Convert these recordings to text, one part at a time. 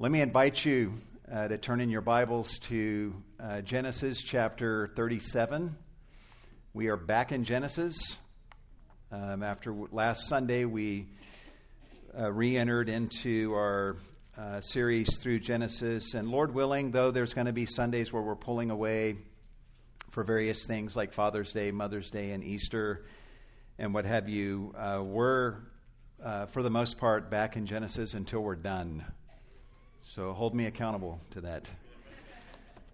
Let me invite you uh, to turn in your Bibles to uh, Genesis chapter 37. We are back in Genesis. Um, after last Sunday, we uh, re entered into our uh, series through Genesis. And Lord willing, though there's going to be Sundays where we're pulling away for various things like Father's Day, Mother's Day, and Easter, and what have you, uh, we're, uh, for the most part, back in Genesis until we're done. So hold me accountable to that.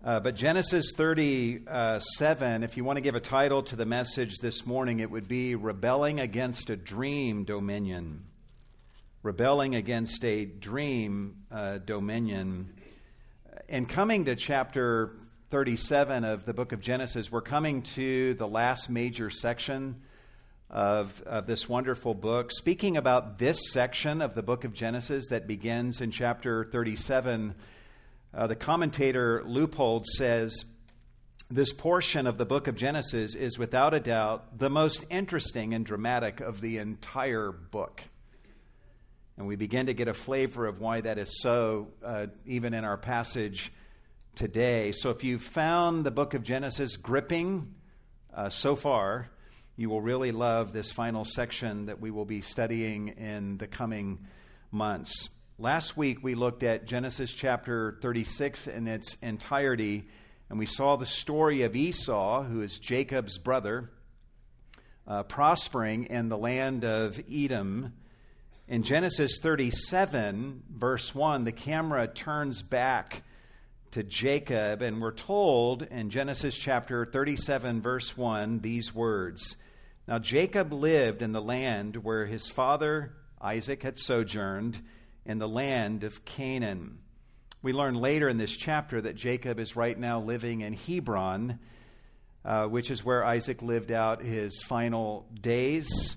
Uh, but Genesis 37, if you want to give a title to the message this morning, it would be Rebelling Against a Dream Dominion. Rebelling Against a Dream uh, Dominion. And coming to chapter 37 of the book of Genesis, we're coming to the last major section of, of this wonderful book, speaking about this section of the book of Genesis that begins in chapter 37. Uh, the commentator Leupold says this portion of the book of Genesis is without a doubt the most interesting and dramatic of the entire book. And we begin to get a flavor of why that is so, uh, even in our passage today. So if you've found the book of Genesis gripping uh, so far, you will really love this final section that we will be studying in the coming months. Last week, we looked at Genesis chapter 36 in its entirety, and we saw the story of Esau, who is Jacob's brother, uh, prospering in the land of Edom. In Genesis 37, verse 1, the camera turns back to Jacob, and we're told in Genesis chapter 37, verse 1, these words now, Jacob lived in the land where his father Isaac had sojourned, in the land of Canaan. We learn later in this chapter that Jacob is right now living in Hebron, uh, which is where Isaac lived out his final days.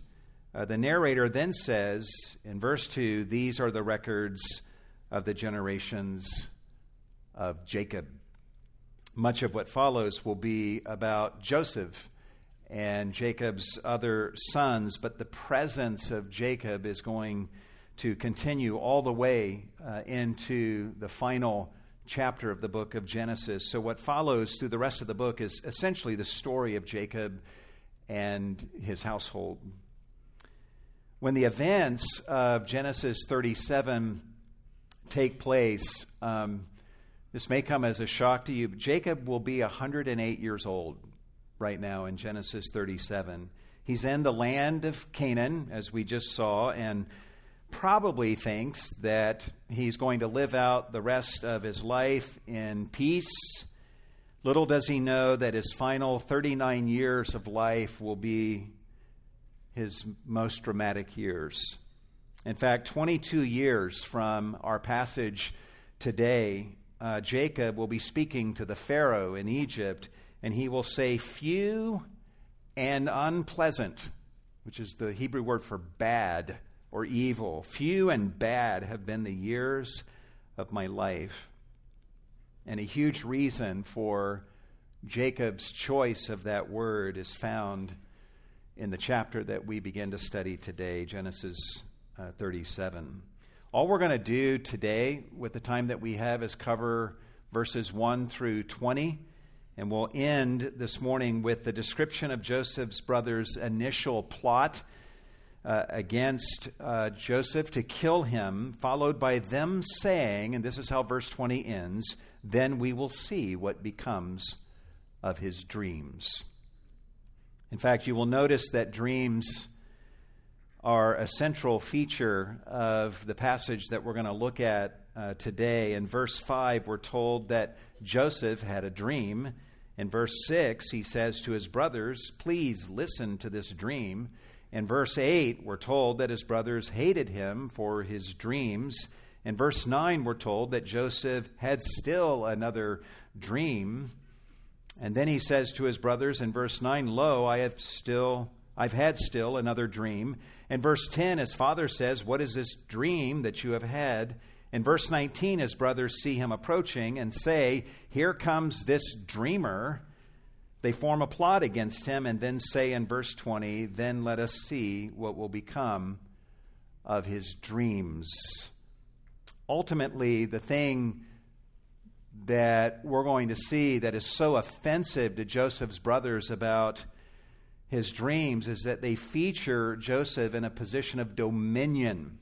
Uh, the narrator then says in verse 2 These are the records of the generations of Jacob. Much of what follows will be about Joseph and Jacob's other sons, but the presence of Jacob is going to continue all the way uh, into the final chapter of the book of Genesis. So, what follows through the rest of the book is essentially the story of Jacob and his household. When the events of Genesis 37 take place, um, this may come as a shock to you, Jacob will be 108 years old right now in Genesis 37. He's in the land of Canaan, as we just saw, and probably thinks that he's going to live out the rest of his life in peace. Little does he know that his final 39 years of life will be his most dramatic years. In fact, 22 years from our passage today, uh, Jacob will be speaking to the Pharaoh in Egypt and he will say, Few and unpleasant, which is the Hebrew word for bad or evil. Few and bad have been the years of my life. And a huge reason for Jacob's choice of that word is found in the chapter that we begin to study today, Genesis uh, 37. All we're going to do today, with the time that we have, is cover verses 1 through 20. And we'll end this morning with the description of Joseph's brothers' initial plot uh, against uh, Joseph to kill him, followed by them saying, and this is how verse 20 ends, then we will see what becomes of his dreams. In fact, you will notice that dreams are a central feature of the passage that we're going to look at uh, today. In verse 5, we're told that Joseph had a dream in verse 6, he says to his brothers, Please listen to this dream. In verse 8, we're told that his brothers hated him for his dreams. In verse 9, we're told that Joseph had still another dream. And then he says to his brothers in verse 9, Lo, I have still I've had still another dream. In verse 10, his father says, What is this dream that you have had? In verse 19, his brothers see him approaching and say, Here comes this dreamer. They form a plot against him and then say in verse 20, Then let us see what will become of his dreams. ultimately, the thing that we're going to see that is so offensive to Joseph's brothers about his dreams is that they feature Joseph in a position of dominion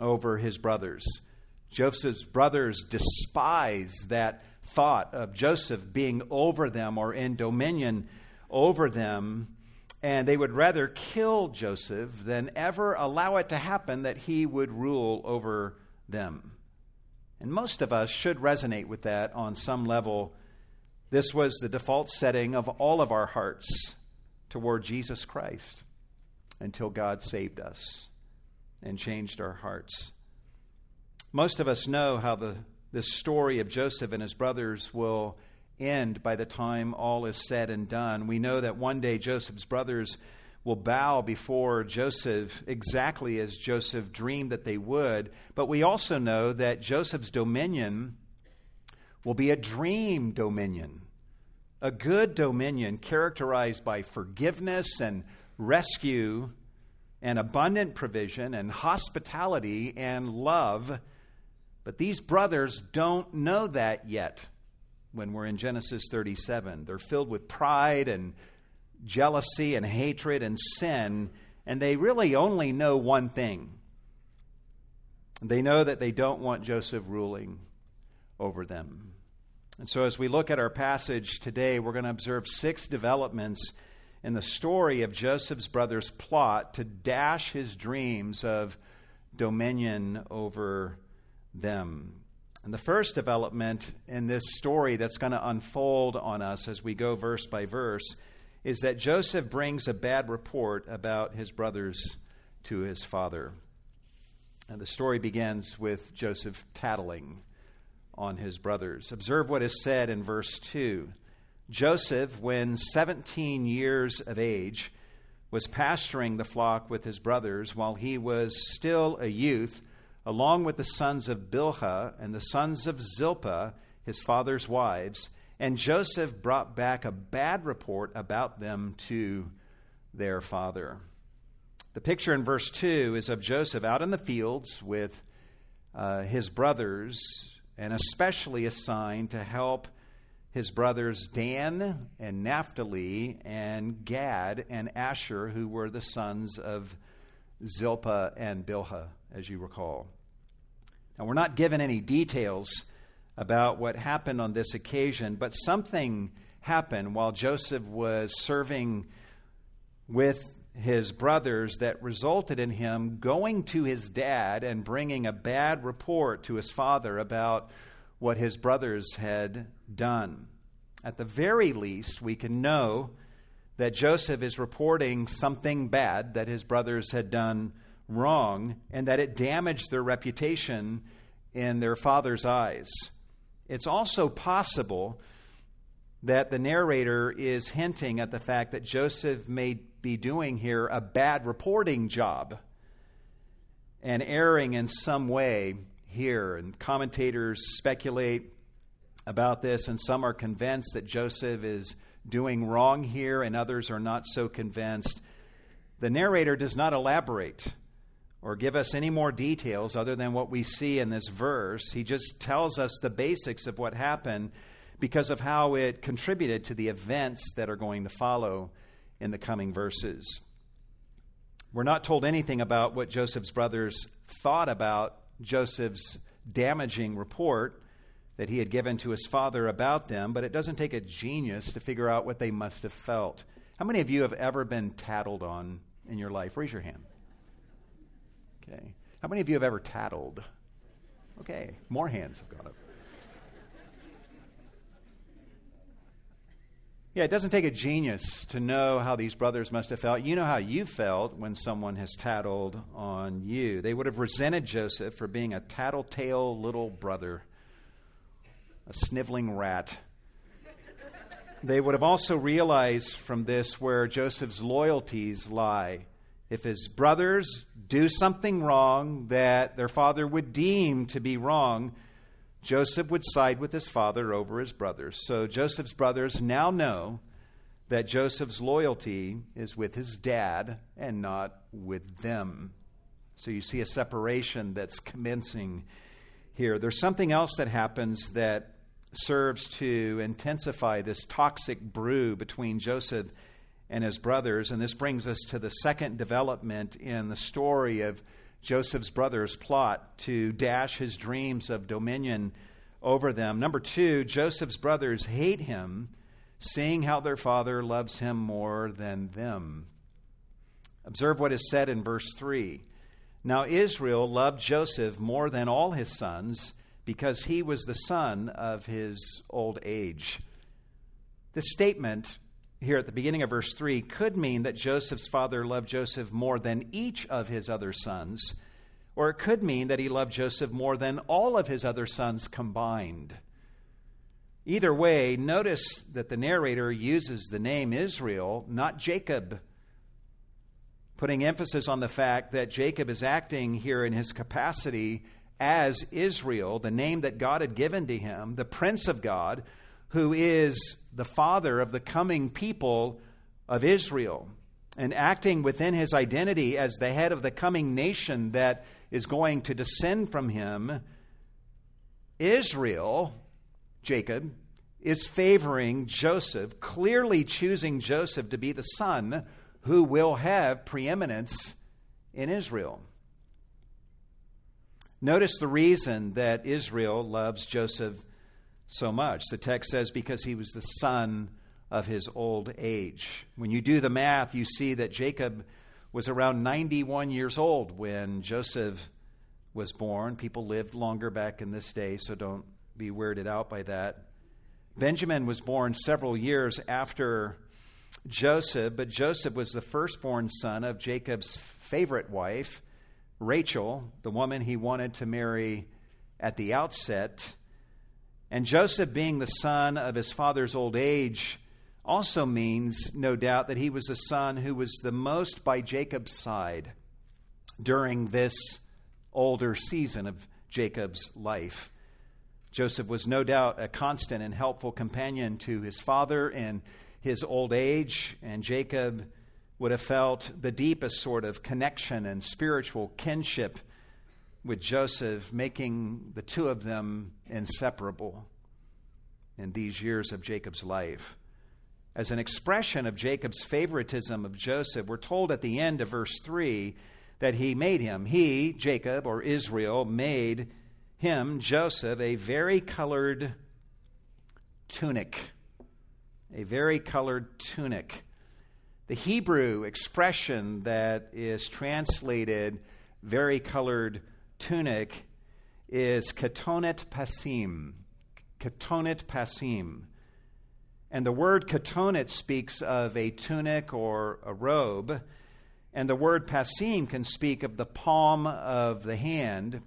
over his brothers. Joseph's brothers despise that thought of Joseph being over them or in dominion over them, and they would rather kill Joseph than ever allow it to happen that he would rule over them. And most of us should resonate with that on some level. This was the default setting of all of our hearts toward Jesus Christ until God saved us and changed our hearts. Most of us know how the, the story of Joseph and his brothers will end by the time all is said and done. We know that one day Joseph's brothers will bow before Joseph exactly as Joseph dreamed that they would. But we also know that Joseph's dominion will be a dream dominion, a good dominion characterized by forgiveness and rescue and abundant provision and hospitality and love. But these brothers don't know that yet when we're in Genesis 37. They're filled with pride and jealousy and hatred and sin, and they really only know one thing. They know that they don't want Joseph ruling over them. And so, as we look at our passage today, we're going to observe six developments in the story of Joseph's brother's plot to dash his dreams of dominion over them. And the first development in this story that's going to unfold on us as we go verse by verse is that Joseph brings a bad report about his brothers to his father. And the story begins with Joseph tattling on his brothers. Observe what is said in verse 2. Joseph, when 17 years of age, was pasturing the flock with his brothers while he was still a youth, along with the sons of Bilhah and the sons of Zilpah, his father's wives and Joseph brought back a bad report about them to their father. The picture in verse 2 is of Joseph out in the fields with uh, his brothers, and especially assigned to help his brothers Dan and Naphtali and Gad and Asher, who were the sons of Zilpah and Bilhah, as you recall. Now, we're not given any details about what happened on this occasion, but something happened while Joseph was serving with his brothers that resulted in him going to his dad and bringing a bad report to his father about what his brothers had done. At the very least, we can know that Joseph is reporting something bad that his brothers had done wrong and that it damaged their reputation in their father's eyes. It's also possible that the narrator is hinting at the fact that Joseph may be doing here a bad reporting job and erring in some way here. And commentators speculate about this, and some are convinced that Joseph is doing wrong here, and others are not so convinced. The narrator does not elaborate or give us any more details other than what we see in this verse. He just tells us the basics of what happened because of how it contributed to the events that are going to follow in the coming verses. We're not told anything about what Joseph's brothers thought about Joseph's damaging report that he had given to his father about them, but it doesn't take a genius to figure out what they must have felt. How many of you have ever been tattled on in your life? Raise your hand. Okay. How many of you have ever tattled? Okay, more hands have gone up. Yeah, it doesn't take a genius to know how these brothers must have felt. You know how you felt when someone has tattled on you. They would have resented Joseph for being a tattletale little brother, a sniveling rat. They would have also realized from this where Joseph's loyalties lie. If his brothers do something wrong that their father would deem to be wrong, Joseph would side with his father over his brothers. So Joseph's brothers now know that Joseph's loyalty is with his dad and not with them. So you see a separation that's commencing here. There's something else that happens that serves to intensify this toxic brew between Joseph and his brothers. And this brings us to the second development in the story of Joseph's brothers' plot to dash his dreams of dominion over them. Number two, Joseph's brothers hate him, seeing how their father loves him more than them. Observe what is said in verse 3. Now Israel loved Joseph more than all his sons because he was the son of his old age. This statement here at the beginning of verse 3 could mean that Joseph's father loved Joseph more than each of his other sons, or it could mean that he loved Joseph more than all of his other sons combined. Either way, notice that the narrator uses the name Israel, not Jacob putting emphasis on the fact that Jacob is acting here in his capacity as Israel, the name that God had given to him, the Prince of God, who is the father of the coming people of Israel, and acting within his identity as the head of the coming nation that is going to descend from him. Israel, Jacob, is favoring Joseph, clearly choosing Joseph to be the son who will have preeminence in Israel. Notice the reason that Israel loves Joseph so much. The text says, because he was the son of his old age. When you do the math, you see that Jacob was around 91 years old when Joseph was born. People lived longer back in this day, so don't be weirded out by that. Benjamin was born several years after Joseph, but Joseph was the firstborn son of Jacob's favorite wife, Rachel, the woman he wanted to marry at the outset. And Joseph, being the son of his father's old age, also means, no doubt, that he was the son who was the most by Jacob's side during this older season of Jacob's life. Joseph was no doubt a constant and helpful companion to his father in his old age, and Jacob would have felt the deepest sort of connection and spiritual kinship with Joseph, making the two of them inseparable in these years of Jacob's life. As an expression of Jacob's favoritism of Joseph, we're told at the end of verse 3 that he made him, he, Jacob or Israel, made him, Joseph, a vari-colored tunic a vari-colored tunic. The Hebrew expression that is translated vari-colored tunic is katonet pasim. Katonet pasim. And the word katonet speaks of a tunic or a robe, and the word pasim can speak of the palm of the hand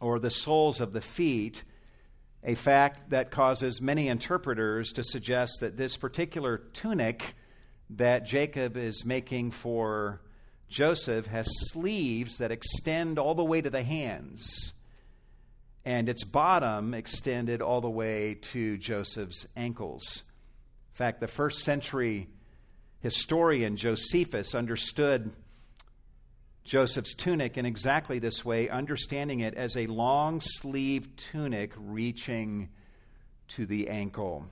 or the soles of the feet a fact that causes many interpreters to suggest that this particular tunic that Jacob is making for Joseph has sleeves that extend all the way to the hands, and its bottom extended all the way to Joseph's ankles. In fact, the first century historian Josephus understood Joseph's tunic in exactly this way, understanding it as a long sleeved tunic reaching to the ankle.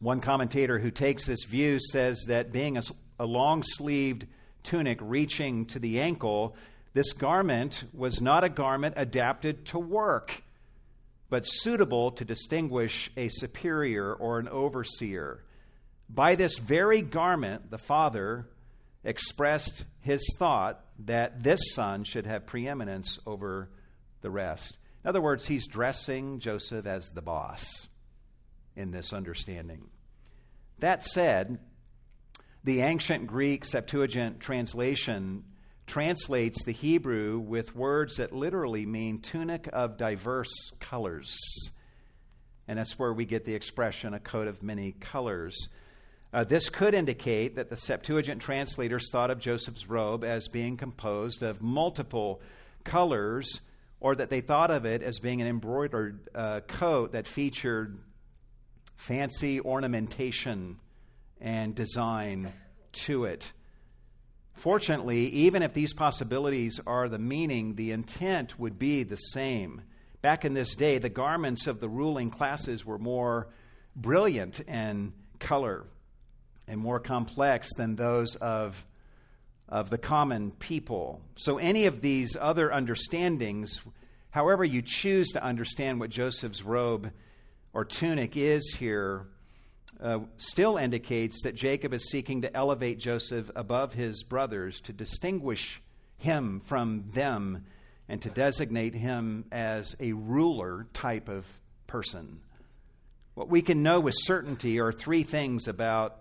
One commentator who takes this view says that being a, a long sleeved tunic reaching to the ankle, this garment was not a garment adapted to work, but suitable to distinguish a superior or an overseer. By this very garment, the father expressed his thought that this son should have preeminence over the rest. In other words, he's dressing Joseph as the boss in this understanding. That said, the ancient Greek Septuagint translation translates the Hebrew with words that literally mean tunic of diverse colors. And that's where we get the expression a coat of many colors. Uh, this could indicate that the Septuagint translators thought of Joseph's robe as being composed of multiple colors, or that they thought of it as being an embroidered uh, coat that featured fancy ornamentation and design to it. Fortunately, even if these possibilities are the meaning, the intent would be the same. Back in this day, the garments of the ruling classes were more brilliant in color and more complex than those of, of the common people. So, any of these other understandings, however you choose to understand what Joseph's robe or tunic is here, uh, still indicates that Jacob is seeking to elevate Joseph above his brothers, to distinguish him from them, and to designate him as a ruler type of person. What we can know with certainty are three things about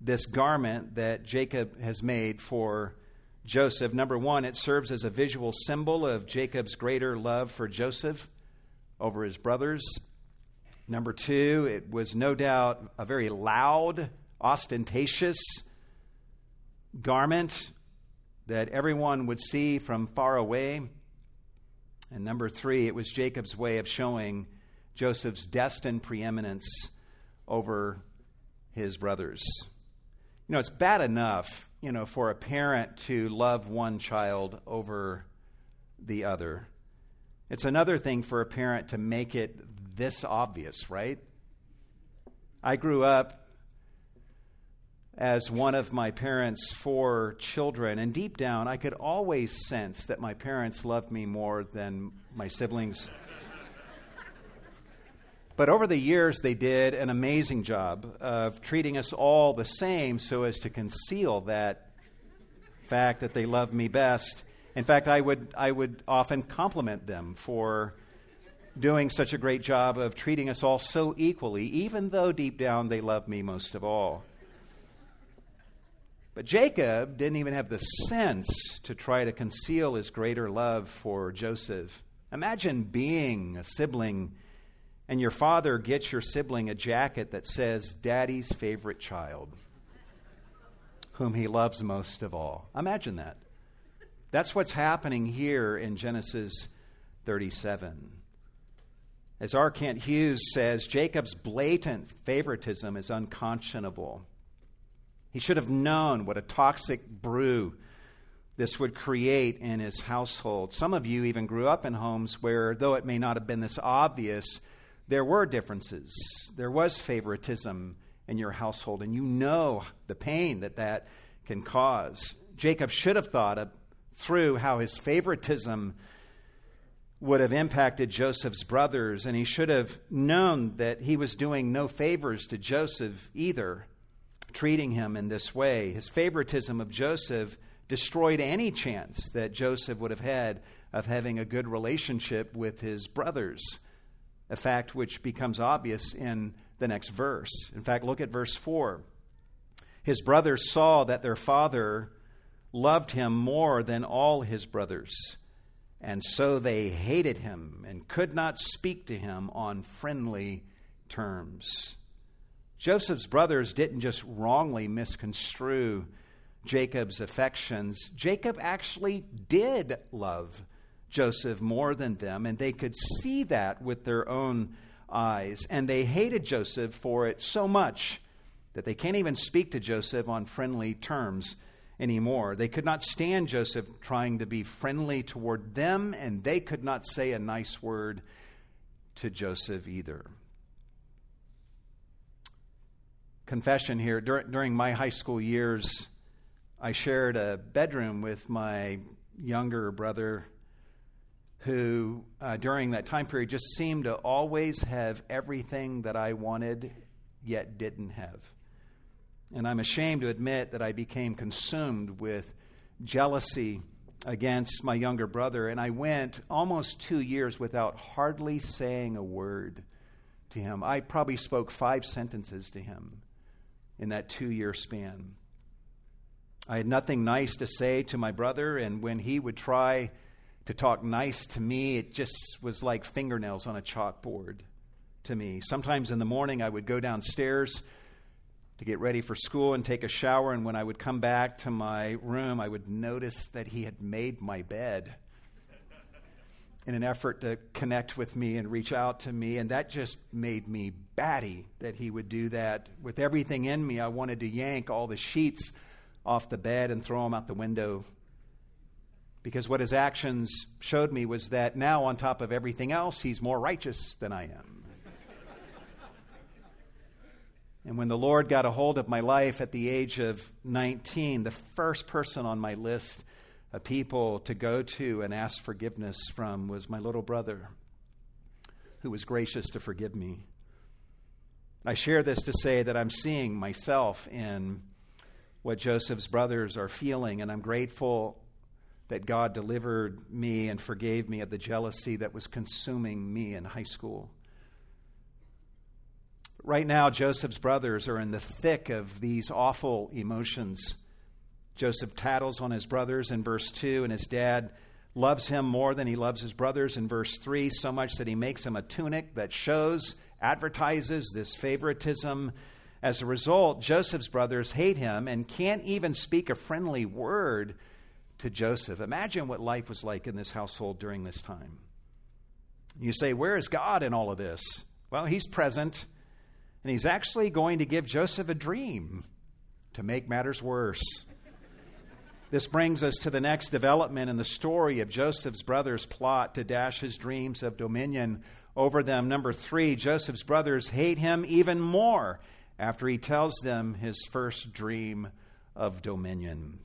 this garment that Jacob has made for Joseph. Number one, it serves as a visual symbol of Jacob's greater love for Joseph over his brothers. Number two, it was no doubt a very loud, ostentatious garment that everyone would see from far away. And number three, it was Jacob's way of showing Joseph's destined preeminence over his brothers. You know, it's bad enough, you know, for a parent to love one child over the other. It's another thing for a parent to make it this obvious, right? I grew up as one of my parents' four children, and deep down, I could always sense that my parents loved me more than my siblings. But over the years, they did an amazing job of treating us all the same so as to conceal that fact that they loved me best. In fact, I would, I would often compliment them for doing such a great job of treating us all so equally, even though deep down they love me most of all. But Jacob didn't even have the sense to try to conceal his greater love for Joseph. Imagine being a sibling and your father gets your sibling a jacket that says, Daddy's favorite child, whom he loves most of all. Imagine that. That's what's happening here in Genesis 37. As R. Kent Hughes says, Jacob's blatant favoritism is unconscionable. He should have known what a toxic brew this would create in his household. Some of you even grew up in homes where, though it may not have been this obvious, there were differences. There was favoritism in your household, and you know the pain that that can cause. Jacob should have thought through how his favoritism would have impacted Joseph's brothers, and he should have known that he was doing no favors to Joseph either, treating him in this way. His favoritism of Joseph destroyed any chance that Joseph would have had of having a good relationship with his brothers, a fact which becomes obvious in the next verse. In fact, look at verse 4. His brothers saw that their father loved him more than all his brothers and so they hated him and could not speak to him on friendly terms. Joseph's brothers didn't just wrongly misconstrue Jacob's affections. Jacob actually did love Joseph more than them, and they could see that with their own eyes. And they hated Joseph for it so much that they can't even speak to Joseph on friendly terms anymore. They could not stand Joseph trying to be friendly toward them, and they could not say a nice word to Joseph either. Confession here Dur- during my high school years, I shared a bedroom with my younger brother who, uh, during that time period, just seemed to always have everything that I wanted yet didn't have. And I'm ashamed to admit that I became consumed with jealousy against my younger brother. And I went almost two years without hardly saying a word to him. I probably spoke five sentences to him in that two year span. I had nothing nice to say to my brother, and when he would try to talk nice to me, it just was like fingernails on a chalkboard to me. Sometimes in the morning, I would go downstairs to get ready for school and take a shower. And when I would come back to my room, I would notice that he had made my bed in an effort to connect with me and reach out to me. And that just made me batty that he would do that. With everything in me, I wanted to yank all the sheets off the bed and throw them out the window. Because what his actions showed me was that now, on top of everything else, he's more righteous than I am. And when the Lord got a hold of my life at the age of 19, the first person on my list of people to go to and ask forgiveness from was my little brother, who was gracious to forgive me. I share this to say that I'm seeing myself in what Joseph's brothers are feeling, and I'm grateful that God delivered me and forgave me of the jealousy that was consuming me in high school. Right now, Joseph's brothers are in the thick of these awful emotions. Joseph tattles on his brothers in verse 2, and his dad loves him more than he loves his brothers in verse 3, so much that he makes him a tunic that shows, advertises this favoritism as a result, Joseph's brothers hate him and can't even speak a friendly word to Joseph. Imagine what life was like in this household during this time. You say, Where is God in all of this? Well, He's present, and He's actually going to give Joseph a dream to make matters worse. This brings us to the next development in the story of Joseph's brothers' plot to dash his dreams of dominion over them. Number three, Joseph's brothers hate him even more after he tells them his first dream of dominion.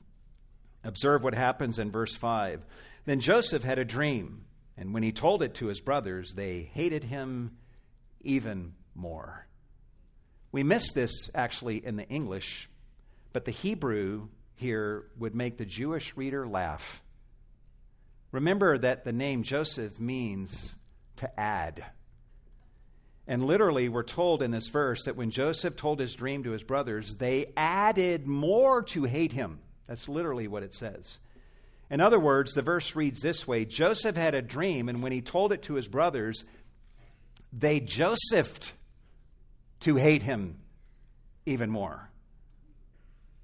Observe what happens in verse 5. Then Joseph had a dream, and when he told it to his brothers, they hated him even more. We miss this actually in the English, but the Hebrew here would make the Jewish reader laugh. Remember that the name Joseph means to add. And literally, we're told in this verse that when Joseph told his dream to his brothers, they added more to hate him. That's literally what it says. In other words, the verse reads this way Joseph had a dream, and when he told it to his brothers, they Josephed to hate him even more.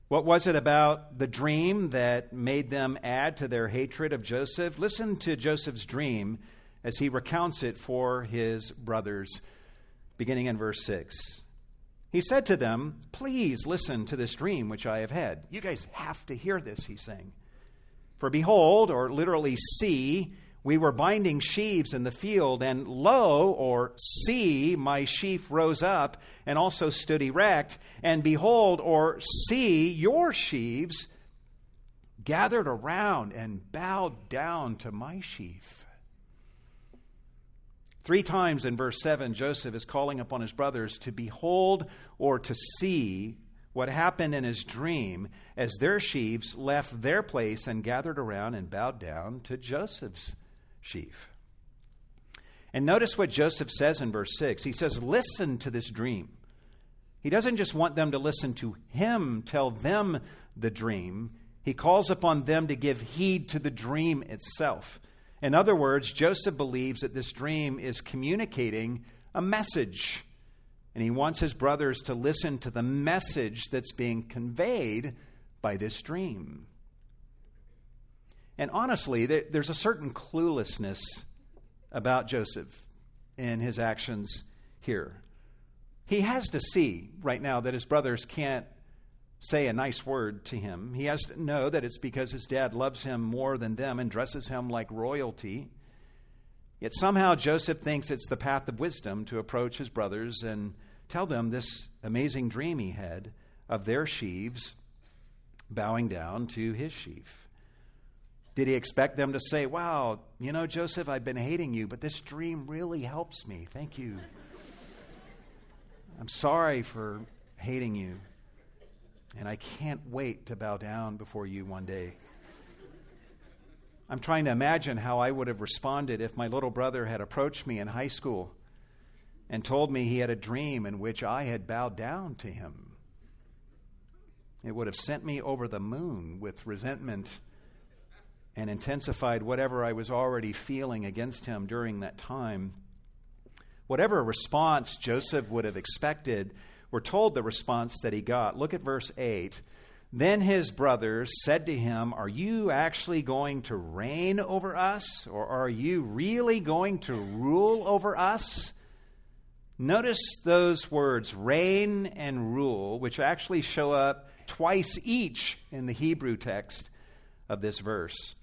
What was it about the dream that made them add to their hatred of Joseph? Listen to Joseph's dream as he recounts it for his brothers beginning in verse 6. He said to them, Please listen to this dream which I have had. You guys have to hear this, he's saying. For behold, or literally see, we were binding sheaves in the field, and lo, or see, my sheaf rose up and also stood erect, and behold, or see, your sheaves gathered around and bowed down to my sheaf. Three times in verse 7, Joseph is calling upon his brothers to behold or to see what happened in his dream as their sheaves left their place and gathered around and bowed down to Joseph's sheaf. And notice what Joseph says in verse 6. He says, Listen to this dream. He doesn't just want them to listen to him tell them the dream, he calls upon them to give heed to the dream itself. In other words, Joseph believes that this dream is communicating a message. And he wants his brothers to listen to the message that's being conveyed by this dream. And honestly, there's a certain cluelessness about Joseph in his actions here. He has to see right now that his brothers can't say a nice word to him. He has to know that it's because his dad loves him more than them and dresses him like royalty. Yet somehow Joseph thinks it's the path of wisdom to approach his brothers and tell them this amazing dream he had of their sheaves bowing down to his sheaf. Did he expect them to say, Wow, you know, Joseph, I've been hating you, but this dream really helps me. Thank you. I'm sorry for hating you. And I can't wait to bow down before you one day. I'm trying to imagine how I would have responded if my little brother had approached me in high school and told me he had a dream in which I had bowed down to him. It would have sent me over the moon with resentment and intensified whatever I was already feeling against him during that time. Whatever response Joseph would have expected we're told the response that he got. Look at verse 8. Then his brothers said to him, Are you actually going to reign over us? Or are you really going to rule over us? Notice those words, reign and rule, which actually show up twice each in the Hebrew text of this verse.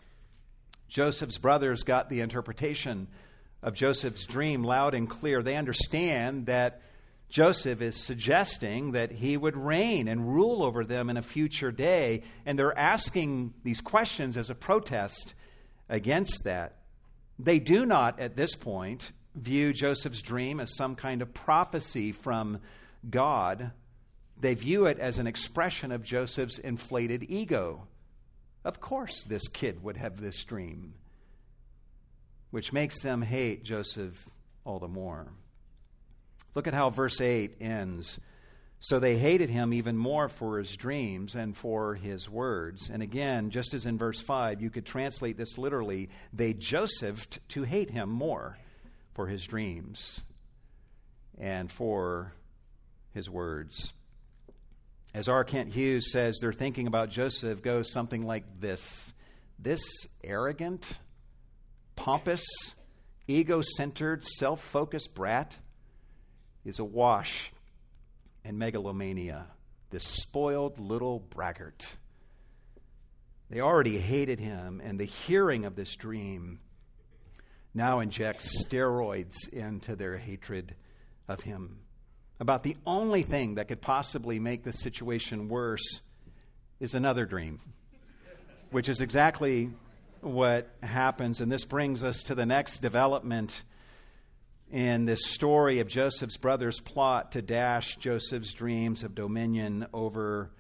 Joseph's brothers got the interpretation of Joseph's dream loud and clear. They understand that Joseph is suggesting that he would reign and rule over them in a future day, and they're asking these questions as a protest against that. They do not, at this point, view Joseph's dream as some kind of prophecy from God. They view it as an expression of Joseph's inflated ego. Of course, this kid would have this dream, which makes them hate Joseph all the more. Look at how verse 8 ends. So they hated him even more for his dreams and for his words. And again, just as in verse 5, you could translate this literally they Josephed to hate him more for his dreams and for his words. As R. Kent Hughes says, their thinking about Joseph goes something like this This arrogant, pompous, ego centered, self focused brat is awash in megalomania, this spoiled little braggart. They already hated him, and the hearing of this dream now injects steroids into their hatred of him. About the only thing that could possibly make the situation worse is another dream, which is exactly what happens. And this brings us to the next development in this story of Joseph's brothers' plot to dash Joseph's dreams of dominion over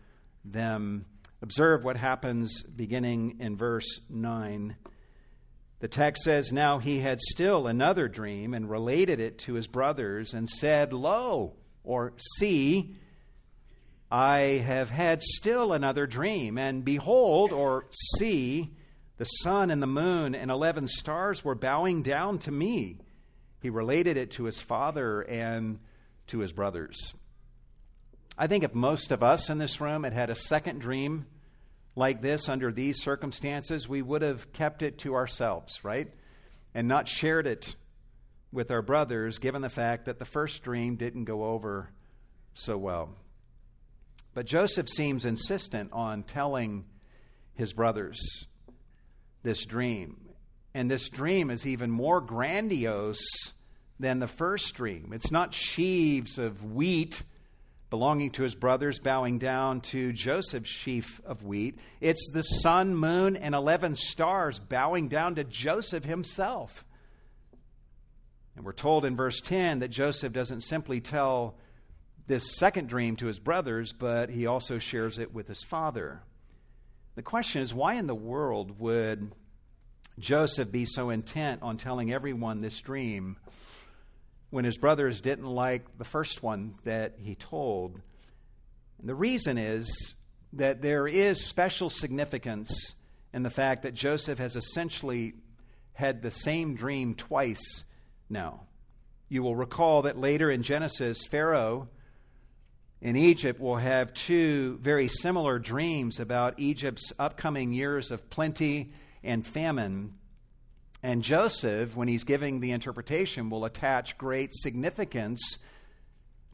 them. Observe what happens beginning in verse 9. The text says, Now he had still another dream and related it to his brothers and said, Lo, or see, I have had still another dream, and behold, or see, the sun and the moon and eleven stars were bowing down to me. He related it to his father and to his brothers. I think if most of us in this room had had a second dream like this under these circumstances, we would have kept it to ourselves, right? And not shared it with our brothers, given the fact that the first dream didn't go over so well. But Joseph seems insistent on telling his brothers this dream. And this dream is even more grandiose than the first dream. It's not sheaves of wheat belonging to his brothers bowing down to Joseph's sheaf of wheat. It's the sun, moon, and 11 stars bowing down to Joseph himself. And we're told in verse 10 that Joseph doesn't simply tell this second dream to his brothers, but he also shares it with his father. The question is why in the world would Joseph be so intent on telling everyone this dream when his brothers didn't like the first one that he told? And the reason is that there is special significance in the fact that Joseph has essentially had the same dream twice now. You will recall that later in Genesis, Pharaoh in Egypt will have two very similar dreams about Egypt's upcoming years of plenty and famine. And Joseph, when he's giving the interpretation, will attach great significance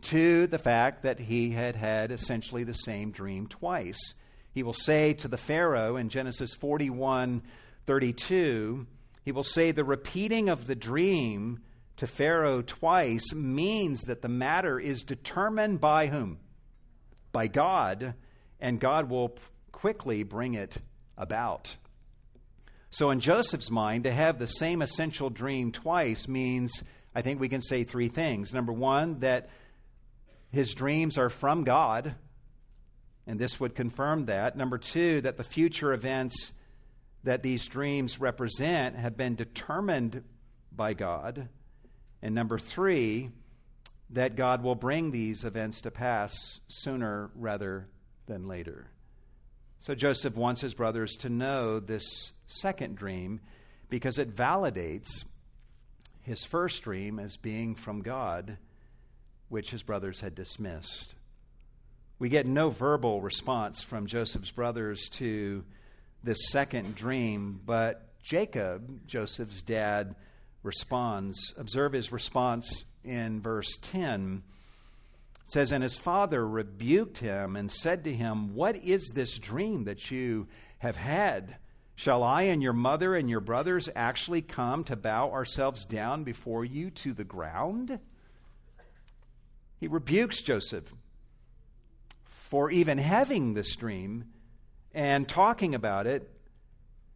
to the fact that he had had essentially the same dream twice. He will say to the Pharaoh in Genesis 41 32, he will say, The repeating of the dream to Pharaoh twice means that the matter is determined by whom? By God, and God will quickly bring it about. So, in Joseph's mind, to have the same essential dream twice means, I think we can say three things. Number one, that his dreams are from God, and this would confirm that. Number two, that the future events that these dreams represent have been determined by God. And number three, that God will bring these events to pass sooner rather than later. So Joseph wants his brothers to know this second dream because it validates his first dream as being from God, which his brothers had dismissed. We get no verbal response from Joseph's brothers to this second dream, but Jacob, Joseph's dad, responds. Observe his response in verse 10. It says, And his father rebuked him and said to him, What is this dream that you have had? Shall I and your mother and your brothers actually come to bow ourselves down before you to the ground? He rebukes Joseph for even having this dream and talking about it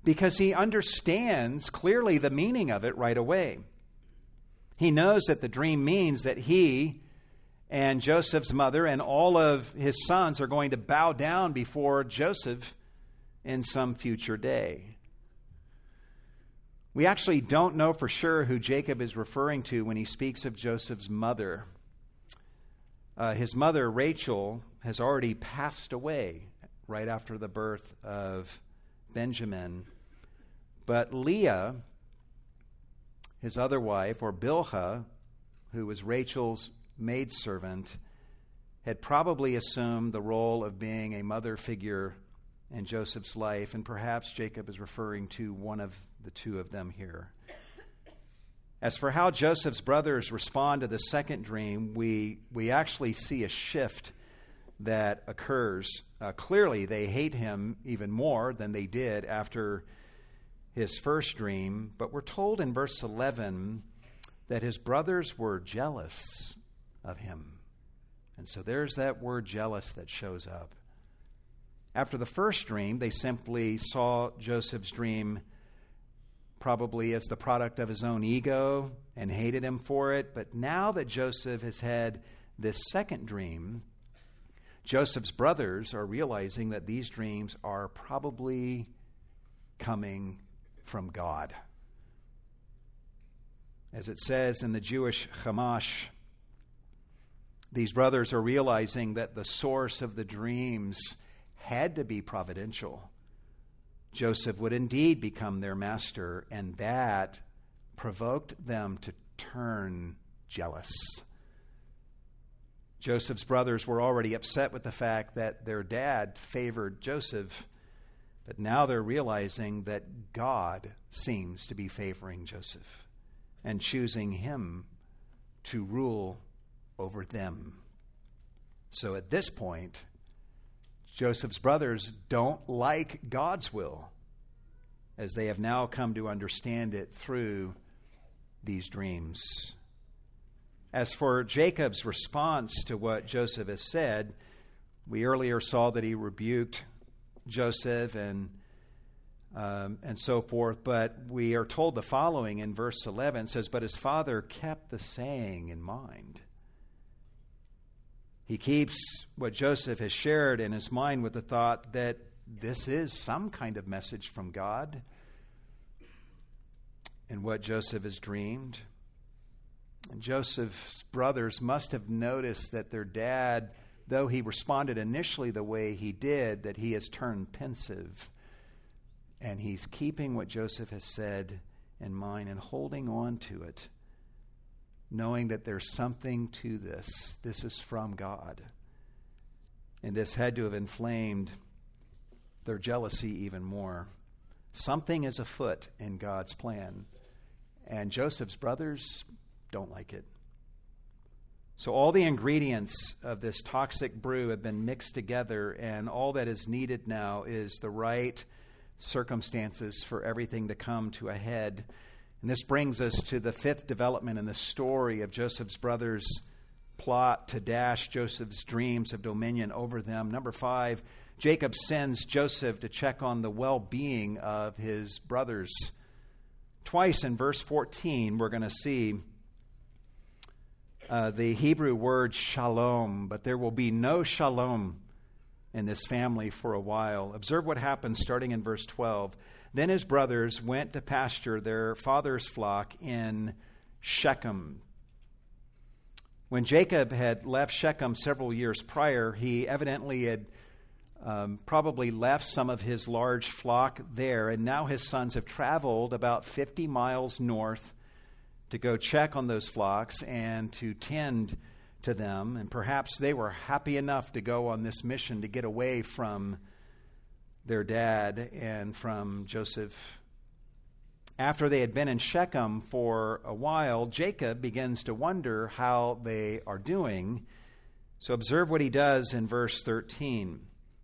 because he understands clearly the meaning of it right away. He knows that the dream means that he and Joseph's mother and all of his sons are going to bow down before Joseph in some future day. We actually don't know for sure who Jacob is referring to when he speaks of Joseph's mother. Uh, his mother, Rachel, has already passed away right after the birth of Benjamin. But Leah, his other wife, or Bilhah, who was Rachel's maidservant, had probably assumed the role of being a mother figure in Joseph's life, and perhaps Jacob is referring to one of the two of them here. As for how Joseph's brothers respond to the second dream, we, we actually see a shift that occurs. Uh, clearly, they hate him even more than they did after his first dream, but we're told in verse 11 that his brothers were jealous of him. And so there's that word jealous that shows up. After the first dream, they simply saw Joseph's dream probably as the product of his own ego and hated him for it. But now that Joseph has had this second dream, Joseph's brothers are realizing that these dreams are probably coming from God. As it says in the Jewish Chumash, these brothers are realizing that the source of the dreams had to be providential. Joseph would indeed become their master, and that provoked them to turn jealous. Joseph's brothers were already upset with the fact that their dad favored Joseph, but now they're realizing that God seems to be favoring Joseph and choosing him to rule over them. So at this point, Joseph's brothers don't like God's will, as they have now come to understand it through these dreams. As for Jacob's response to what Joseph has said, we earlier saw that he rebuked Joseph and um, and so forth. But we are told the following in verse 11 says, But his father kept the saying in mind. He keeps what Joseph has shared in his mind with the thought that this is some kind of message from God and what Joseph has dreamed. And Joseph's brothers must have noticed that their dad, though he responded initially the way he did, that he has turned pensive. And he's keeping what Joseph has said in mind and holding on to it knowing that there's something to this. This is from God. And this had to have inflamed their jealousy even more. Something is afoot in God's plan, and Joseph's brothers don't like it. So, all the ingredients of this toxic brew have been mixed together, and all that is needed now is the right circumstances for everything to come to a head. And this brings us to the fifth development in the story of Joseph's brothers' plot to dash Joseph's dreams of dominion over them. Number five, Jacob sends Joseph to check on the well being of his brothers. Twice in verse 14, we're going to see uh, the Hebrew word shalom, but there will be no shalom in this family for a while. Observe what happens starting in verse 12. Then his brothers went to pasture their father's flock in Shechem. When Jacob had left Shechem several years prior, he evidently had um, probably left some of his large flock there, and now his sons have traveled about 50 miles north to go check on those flocks and to tend to them. And perhaps they were happy enough to go on this mission to get away from their dad and from Joseph after they had been in Shechem for a while, Jacob begins to wonder how they are doing. So observe what he does in verse 13.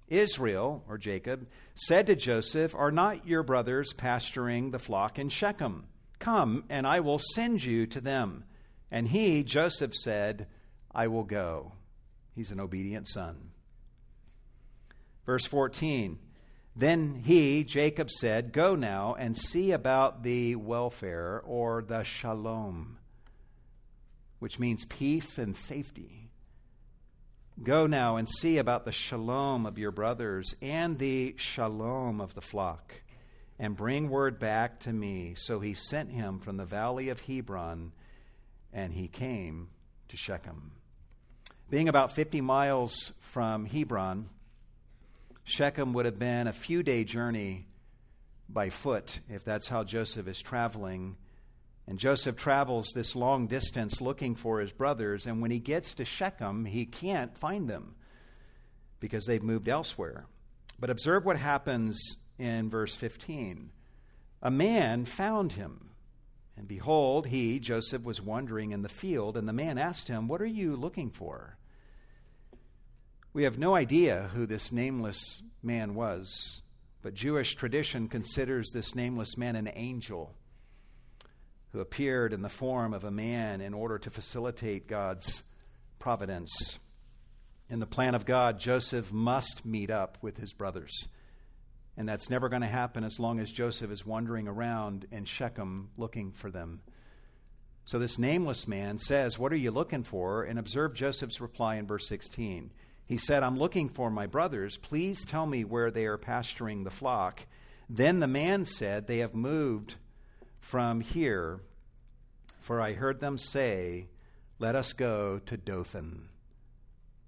Israel, or Jacob, said to Joseph, Are not your brothers pasturing the flock in Shechem? Come, and I will send you to them. And he, Joseph, said, I will go. He's an obedient son. Verse 14 Then he, Jacob, said, Go now and see about the welfare or the shalom, which means peace and safety. Go now and see about the shalom of your brothers and the shalom of the flock, and bring word back to me. So he sent him from the valley of Hebron, and he came to Shechem. Being about 50 miles from Hebron, Shechem would have been a few day journey by foot if that's how Joseph is traveling. And Joseph travels this long distance looking for his brothers, and when he gets to Shechem, he can't find them because they've moved elsewhere. But observe what happens in verse 15. A man found him, and behold, he, Joseph, was wandering in the field, and the man asked him, What are you looking for? We have no idea who this nameless man was, but Jewish tradition considers this nameless man an angel who appeared in the form of a man in order to facilitate God's providence. In the plan of God, Joseph must meet up with his brothers. And that's never going to happen as long as Joseph is wandering around in Shechem looking for them. So this nameless man says, What are you looking for? And observe Joseph's reply in verse 16. He said, I'm looking for my brothers. Please tell me where they are pasturing the flock. Then the man said, They have moved from here, for I heard them say, Let us go to Dothan.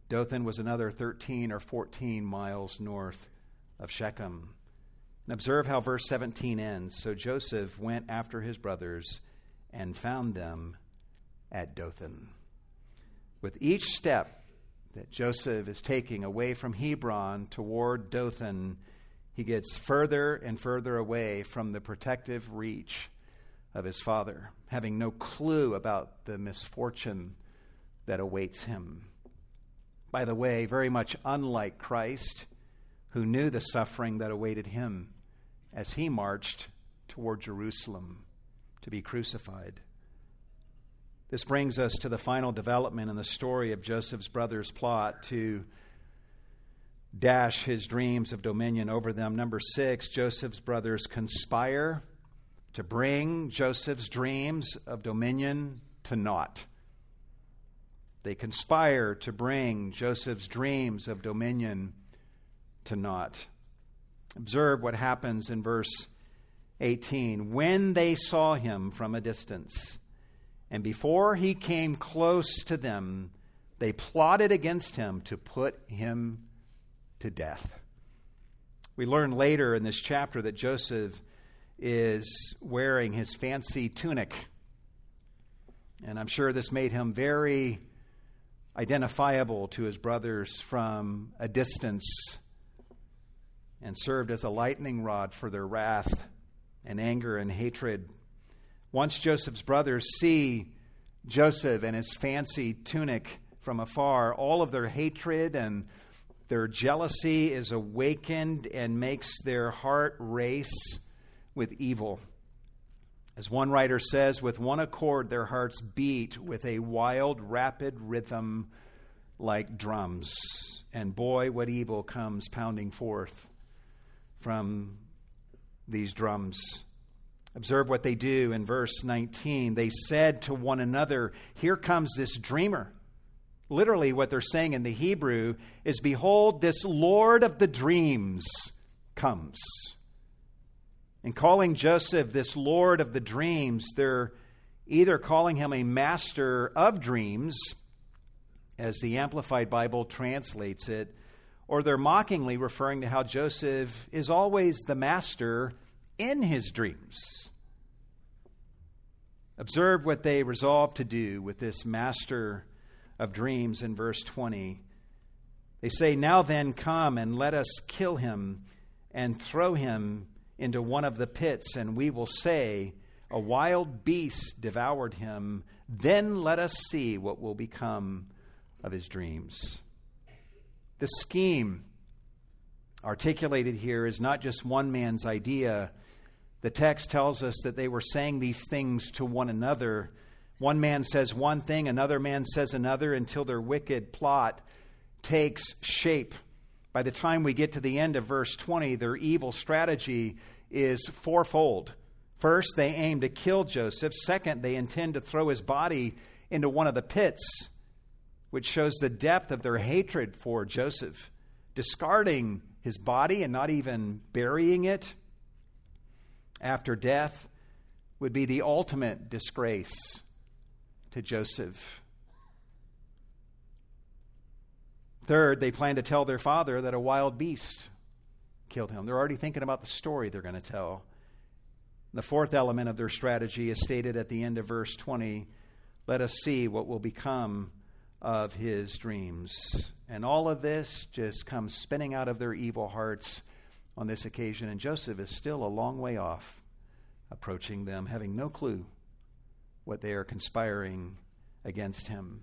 Dothan was another 13 or 14 miles north of Shechem. And observe how verse 17 ends. So Joseph went after his brothers and found them at Dothan. With each step that Joseph is taking away from Hebron toward Dothan, he gets further and further away from the protective reach of his father, having no clue about the misfortune that awaits him. By the way, very much unlike Christ, who knew the suffering that awaited him as he marched toward Jerusalem to be crucified. This brings us to the final development in the story of Joseph's brothers' plot to dash his dreams of dominion over them. Number six, Joseph's brothers conspire to bring Joseph's dreams of dominion to naught. They conspire to bring Joseph's dreams of dominion to naught. Observe what happens in verse 18. When they saw him from a distance, and before he came close to them, they plotted against him to put him to death. We learn later in this chapter that Joseph is wearing his fancy tunic. And I'm sure this made him very identifiable to his brothers from a distance and served as a lightning rod for their wrath and anger and hatred once Joseph's brothers see Joseph and his fancy tunic from afar, all of their hatred and their jealousy is awakened and makes their heart race with evil. As one writer says, with one accord their hearts beat with a wild, rapid rhythm like drums. And boy, what evil comes pounding forth from these drums. Observe what they do in verse 19. They said to one another, Here comes this dreamer. Literally, what they're saying in the Hebrew is, Behold, this Lord of the dreams comes. And calling Joseph this Lord of the dreams, they're either calling him a master of dreams, as the Amplified Bible translates it, or they're mockingly referring to how Joseph is always the master in his dreams. Observe what they resolve to do with this master of dreams in verse 20. They say, Now then, come and let us kill him and throw him into one of the pits, and we will say, A wild beast devoured him. Then let us see what will become of his dreams. The scheme articulated here is not just one man's idea. The text tells us that they were saying these things to one another. One man says one thing, another man says another, until their wicked plot takes shape. By the time we get to the end of verse 20, their evil strategy is fourfold. First, they aim to kill Joseph. Second, they intend to throw his body into one of the pits, which shows the depth of their hatred for Joseph, discarding his body and not even burying it after death would be the ultimate disgrace to Joseph. Third, they plan to tell their father that a wild beast killed him. They're already thinking about the story they're going to tell. The fourth element of their strategy is stated at the end of verse 20 let us see what will become of his dreams. And all of this just comes spinning out of their evil hearts on this occasion. And Joseph is still a long way off, approaching them, having no clue what they are conspiring against him.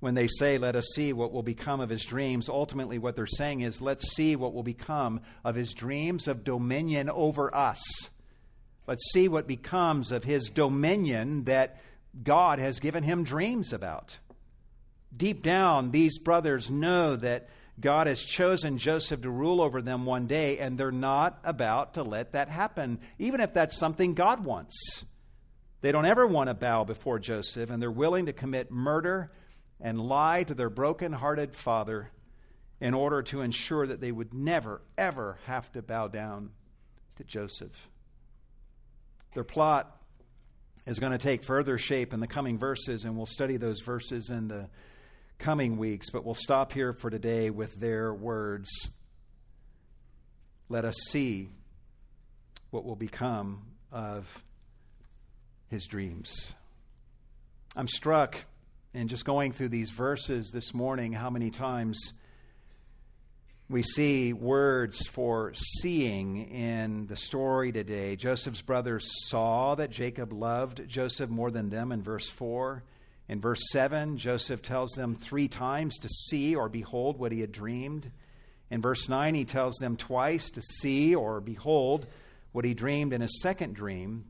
When they say, Let us see what will become of his dreams, ultimately what they're saying is, Let's see what will become of his dreams of dominion over us. Let's see what becomes of his dominion that God has given him dreams about. Deep down, these brothers know that God has chosen Joseph to rule over them one day, and they're not about to let that happen, even if that's something God wants. They don't ever want to bow before Joseph, and they're willing to commit murder and lie to their broken-hearted father in order to ensure that they would never, ever have to bow down to Joseph. Their plot is going to take further shape in the coming verses, and we'll study those verses in the coming weeks, but we'll stop here for today with their words. Let us see what will become of his dreams. I'm struck in just going through these verses this morning how many times we see words for seeing in the story today. Joseph's brothers saw that Jacob loved Joseph more than them in verse 4. In verse 7, Joseph tells them three times to see or behold what he had dreamed. In verse 9, he tells them twice to see or behold what he dreamed in his second dream.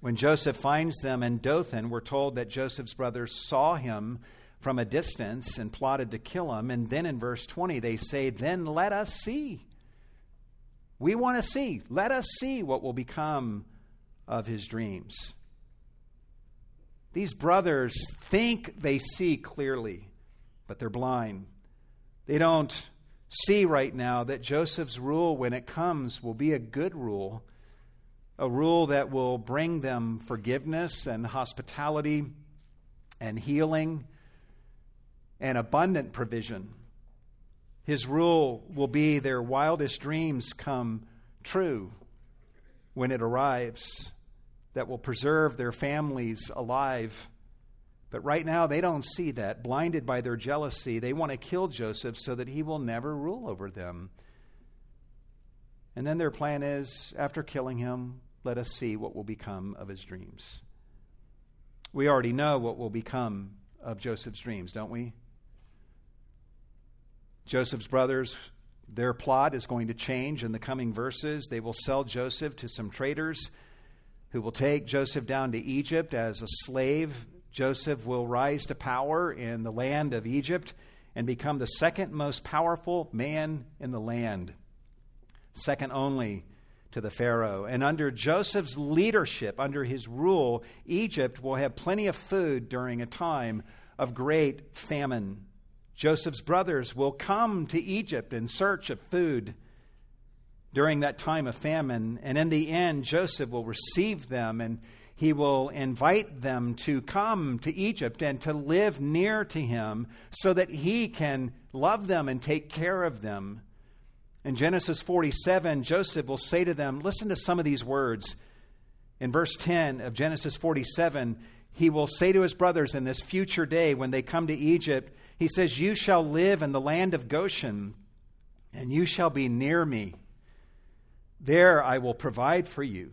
When Joseph finds them in Dothan, we're told that Joseph's brothers saw him from a distance and plotted to kill him. And then in verse 20, they say, Then let us see. We want to see. Let us see what will become of his dreams. These brothers think they see clearly, but they're blind. They don't see right now that Joseph's rule, when it comes, will be a good rule, a rule that will bring them forgiveness and hospitality and healing and abundant provision. His rule will be their wildest dreams come true when it arrives, that will preserve their families alive. But right now, they don't see that. Blinded by their jealousy, they want to kill Joseph so that he will never rule over them. And then their plan is after killing him, let us see what will become of his dreams. We already know what will become of Joseph's dreams, don't we? Joseph's brothers, their plot is going to change in the coming verses. They will sell Joseph to some traders who will take Joseph down to Egypt as a slave. Joseph will rise to power in the land of Egypt and become the second most powerful man in the land, second only to the Pharaoh. And under Joseph's leadership, under his rule, Egypt will have plenty of food during a time of great famine. Joseph's brothers will come to Egypt in search of food during that time of famine. And in the end, Joseph will receive them and he will invite them to come to Egypt and to live near to him so that he can love them and take care of them. In Genesis 47, Joseph will say to them, Listen to some of these words. In verse 10 of Genesis 47, he will say to his brothers in this future day when they come to Egypt, he says, You shall live in the land of Goshen, and you shall be near me. There I will provide for you.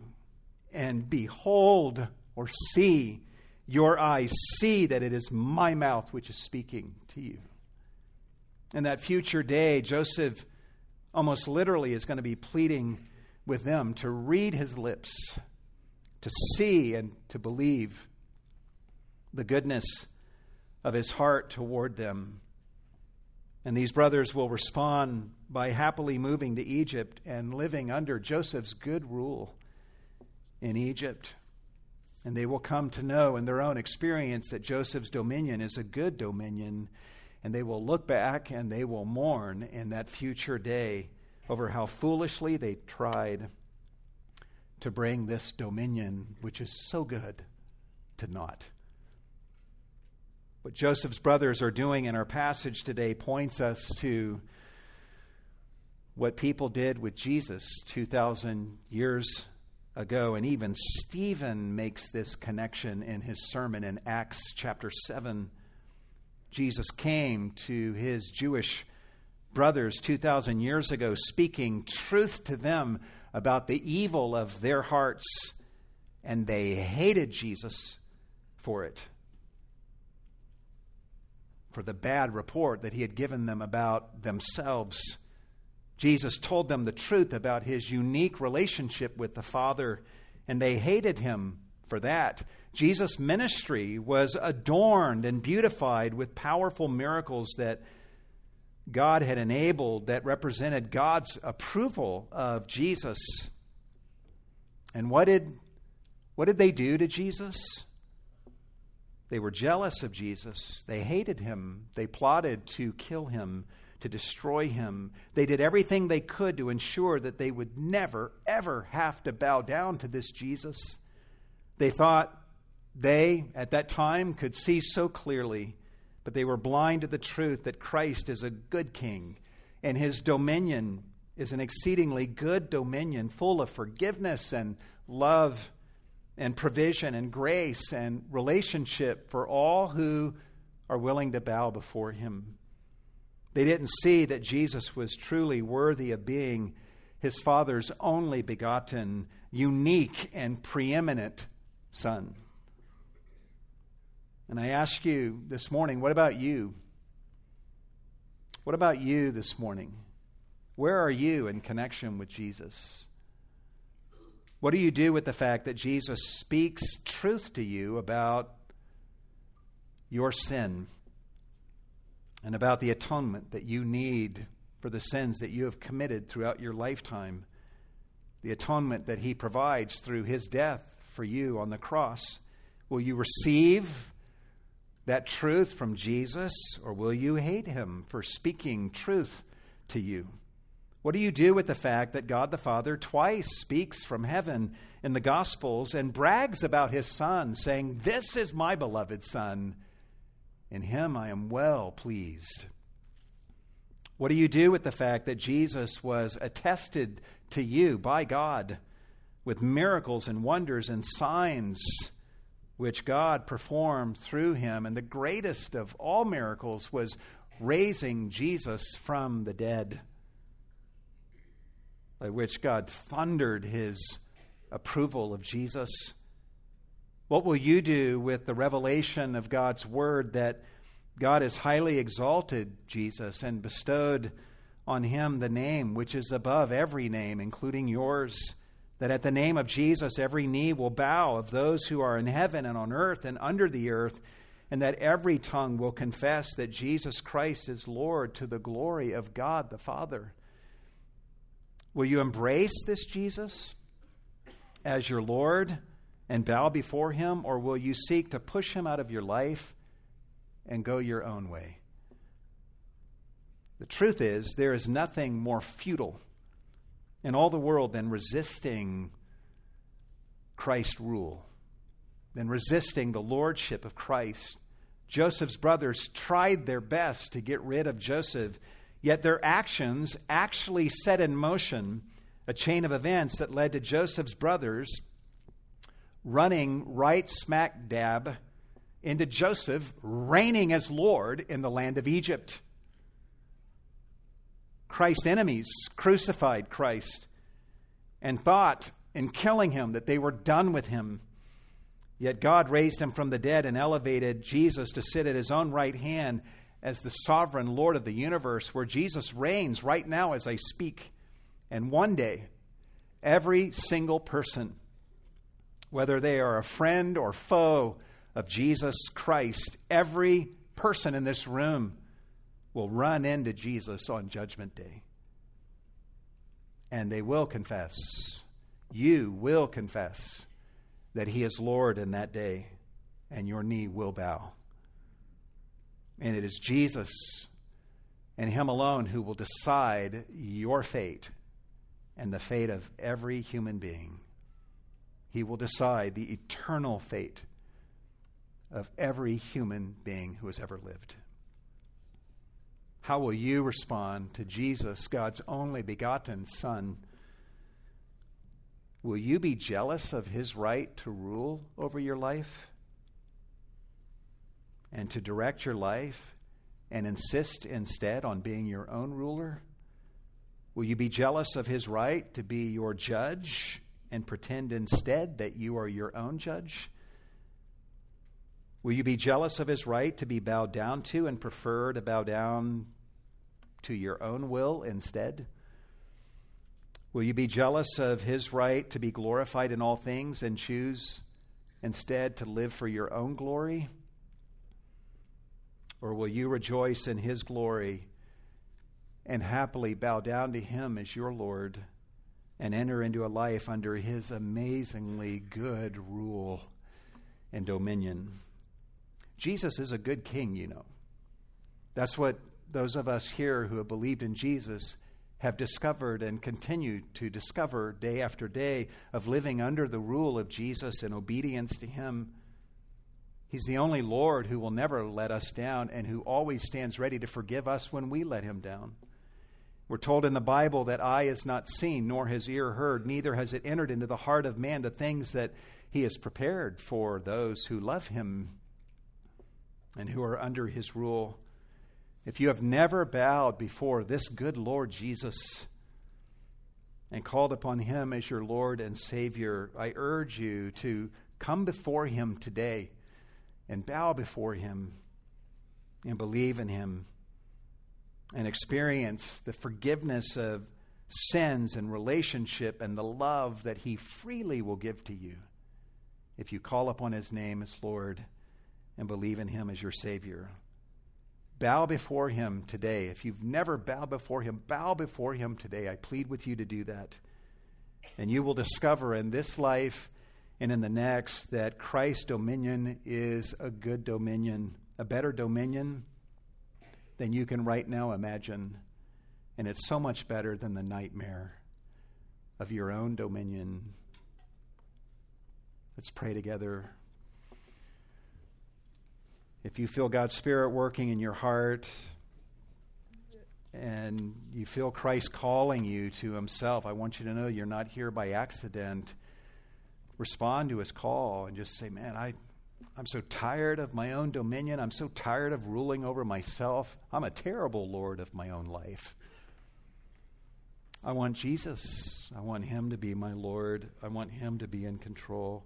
And behold, or see, your eyes see that it is my mouth which is speaking to you. In that future day, Joseph almost literally is going to be pleading with them to read his lips, to see and to believe the goodness of his heart toward them. And these brothers will respond by happily moving to Egypt and living under Joseph's good rule in Egypt. And they will come to know in their own experience that Joseph's dominion is a good dominion. And they will look back and they will mourn in that future day over how foolishly they tried to bring this dominion, which is so good, to naught. What Joseph's brothers are doing in our passage today points us to what people did with Jesus 2,000 years ago. And even Stephen makes this connection in his sermon in Acts chapter 7. Jesus came to his Jewish brothers 2,000 years ago, speaking truth to them about the evil of their hearts, and they hated Jesus for it. For the bad report that he had given them about themselves. Jesus told them the truth about his unique relationship with the Father, and they hated him for that. Jesus' ministry was adorned and beautified with powerful miracles that God had enabled that represented God's approval of Jesus. And what did, what did they do to Jesus? They were jealous of Jesus. They hated him. They plotted to kill him to destroy him. They did everything they could to ensure that they would never, ever have to bow down to this Jesus. They thought they, at that time, could see so clearly, but they were blind to the truth that Christ is a good king and his dominion is an exceedingly good dominion full of forgiveness and love and provision and grace and relationship for all who are willing to bow before him. They didn't see that Jesus was truly worthy of being his Father's only begotten, unique, and preeminent Son. And I ask you this morning, what about you? What about you this morning? Where are you in connection with Jesus? What do you do with the fact that Jesus speaks truth to you about your sin? and about the atonement that you need for the sins that you have committed throughout your lifetime, the atonement that He provides through His death for you on the cross. Will you receive that truth from Jesus, or will you hate Him for speaking truth to you? What do you do with the fact that God the Father twice speaks from heaven in the Gospels and brags about His Son, saying, This is my beloved Son? In him I am well pleased. What do you do with the fact that Jesus was attested to you by God with miracles and wonders and signs which God performed through him? And the greatest of all miracles was raising Jesus from the dead, by which God thundered his approval of Jesus what will you do with the revelation of God's word that God has highly exalted Jesus and bestowed on him the name which is above every name, including yours? That at the name of Jesus every knee will bow of those who are in heaven and on earth and under the earth, and that every tongue will confess that Jesus Christ is Lord to the glory of God the Father. Will you embrace this Jesus as your Lord? and bow before him, or will you seek to push him out of your life and go your own way? The truth is, there is nothing more futile in all the world than resisting Christ's rule, than resisting the lordship of Christ. Joseph's brothers tried their best to get rid of Joseph, yet their actions actually set in motion a chain of events that led to Joseph's brothers running right smack dab into Joseph reigning as Lord in the land of Egypt. Christ's enemies crucified Christ, and thought in killing him that they were done with him. Yet God raised him from the dead and elevated Jesus to sit at his own right hand as the sovereign Lord of the universe, where Jesus reigns right now as I speak. And one day, every single person, whether they are a friend or foe of Jesus Christ, every person in this room will run into Jesus on Judgment Day. And they will confess, you will confess that He is Lord in that day, and your knee will bow. And it is Jesus and Him alone who will decide your fate and the fate of every human being. He will decide the eternal fate of every human being who has ever lived. How will you respond to Jesus, God's only begotten Son? Will you be jealous of his right to rule over your life? And to direct your life and insist instead on being your own ruler? Will you be jealous of his right to be your judge and pretend instead that you are your own judge? Will you be jealous of his right to be bowed down to and prefer to bow down to your own will instead? Will you be jealous of his right to be glorified in all things and choose instead to live for your own glory? Or will you rejoice in his glory and happily bow down to him as your Lord and enter into a life under his amazingly good rule and dominion? Jesus is a good king, you know. That's what those of us here who have believed in Jesus have discovered and continue to discover day after day of living under the rule of Jesus in obedience to him He's the only Lord who will never let us down and who always stands ready to forgive us when we let him down. We're told in the Bible that eye has not seen, nor has ear heard, neither has it entered into the heart of man the things that he has prepared for those who love him and who are under his rule. If you have never bowed before this good Lord Jesus and called upon him as your Lord and Savior, I urge you to come before him today and bow before Him and believe in Him and experience the forgiveness of sins and relationship and the love that He freely will give to you if you call upon His name as Lord and believe in Him as your Savior. Bow before Him today. If you've never bowed before Him, bow before Him today. I plead with you to do that. And you will discover in this life and in the next that Christ's dominion is a good dominion, a better dominion than you can right now imagine. And it's so much better than the nightmare of your own dominion. Let's pray together. If you feel God's Spirit working in your heart and you feel Christ calling you to Himself, I want you to know you're not here by accident respond to his call and just say, Man, I, I'm so tired of my own dominion. I'm so tired of ruling over myself. I'm a terrible Lord of my own life. I want Jesus. I want him to be my Lord. I want him to be in control.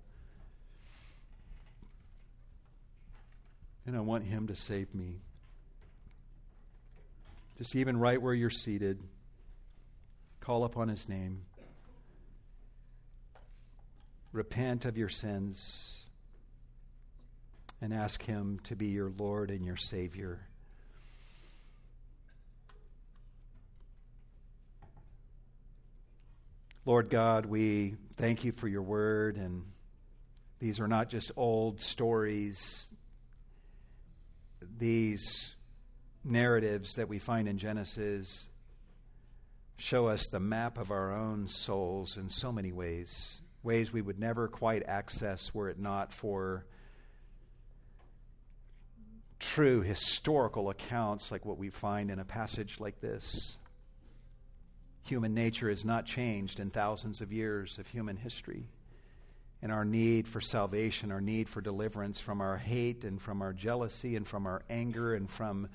And I want him to save me. Just even right where you're seated, call upon his name repent of your sins and ask Him to be your Lord and your Savior. Lord God, we thank you for your word, and these are not just old stories. These narratives that we find in Genesis show us the map of our own souls in so many ways ways we would never quite access were it not for true historical accounts like what we find in a passage like this. Human nature has not changed in thousands of years of human history. And our need for salvation, our need for deliverance from our hate and from our jealousy and from our anger and from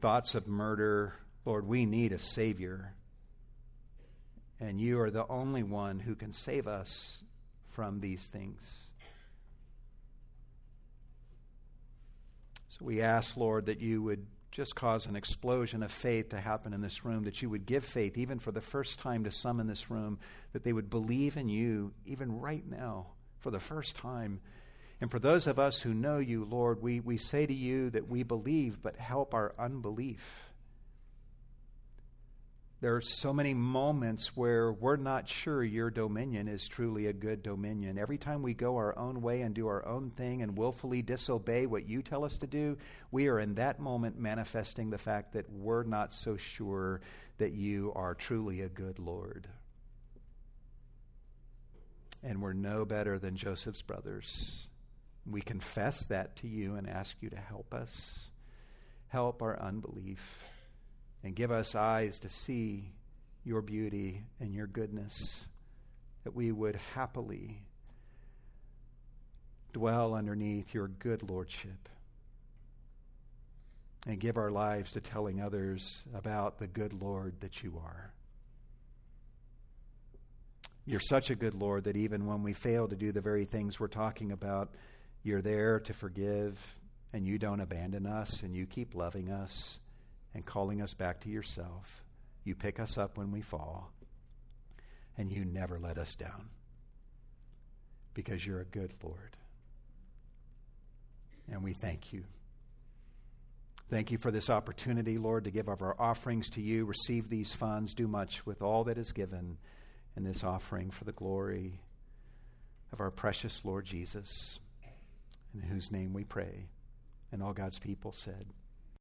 thoughts of murder, Lord, we need a Savior. And you are the only one who can save us from these things. So we ask, Lord, that you would just cause an explosion of faith to happen in this room, that you would give faith, even for the first time to some in this room, that they would believe in you, even right now, for the first time. And for those of us who know you, Lord, we, we say to you that we believe, but help our unbelief. There are so many moments where we're not sure your dominion is truly a good dominion. Every time we go our own way and do our own thing and willfully disobey what you tell us to do, we are in that moment manifesting the fact that we're not so sure that you are truly a good Lord. And we're no better than Joseph's brothers. We confess that to you and ask you to help us, help our unbelief and give us eyes to see your beauty and your goodness, that we would happily dwell underneath your good lordship and give our lives to telling others about the good Lord that you are. You're such a good Lord that even when we fail to do the very things we're talking about, you're there to forgive and you don't abandon us and you keep loving us and calling us back to yourself. You pick us up when we fall, and you never let us down because you're a good Lord. And we thank you. Thank you for this opportunity, Lord, to give of our offerings to you, receive these funds, do much with all that is given in this offering for the glory of our precious Lord Jesus, in whose name we pray. And all God's people said,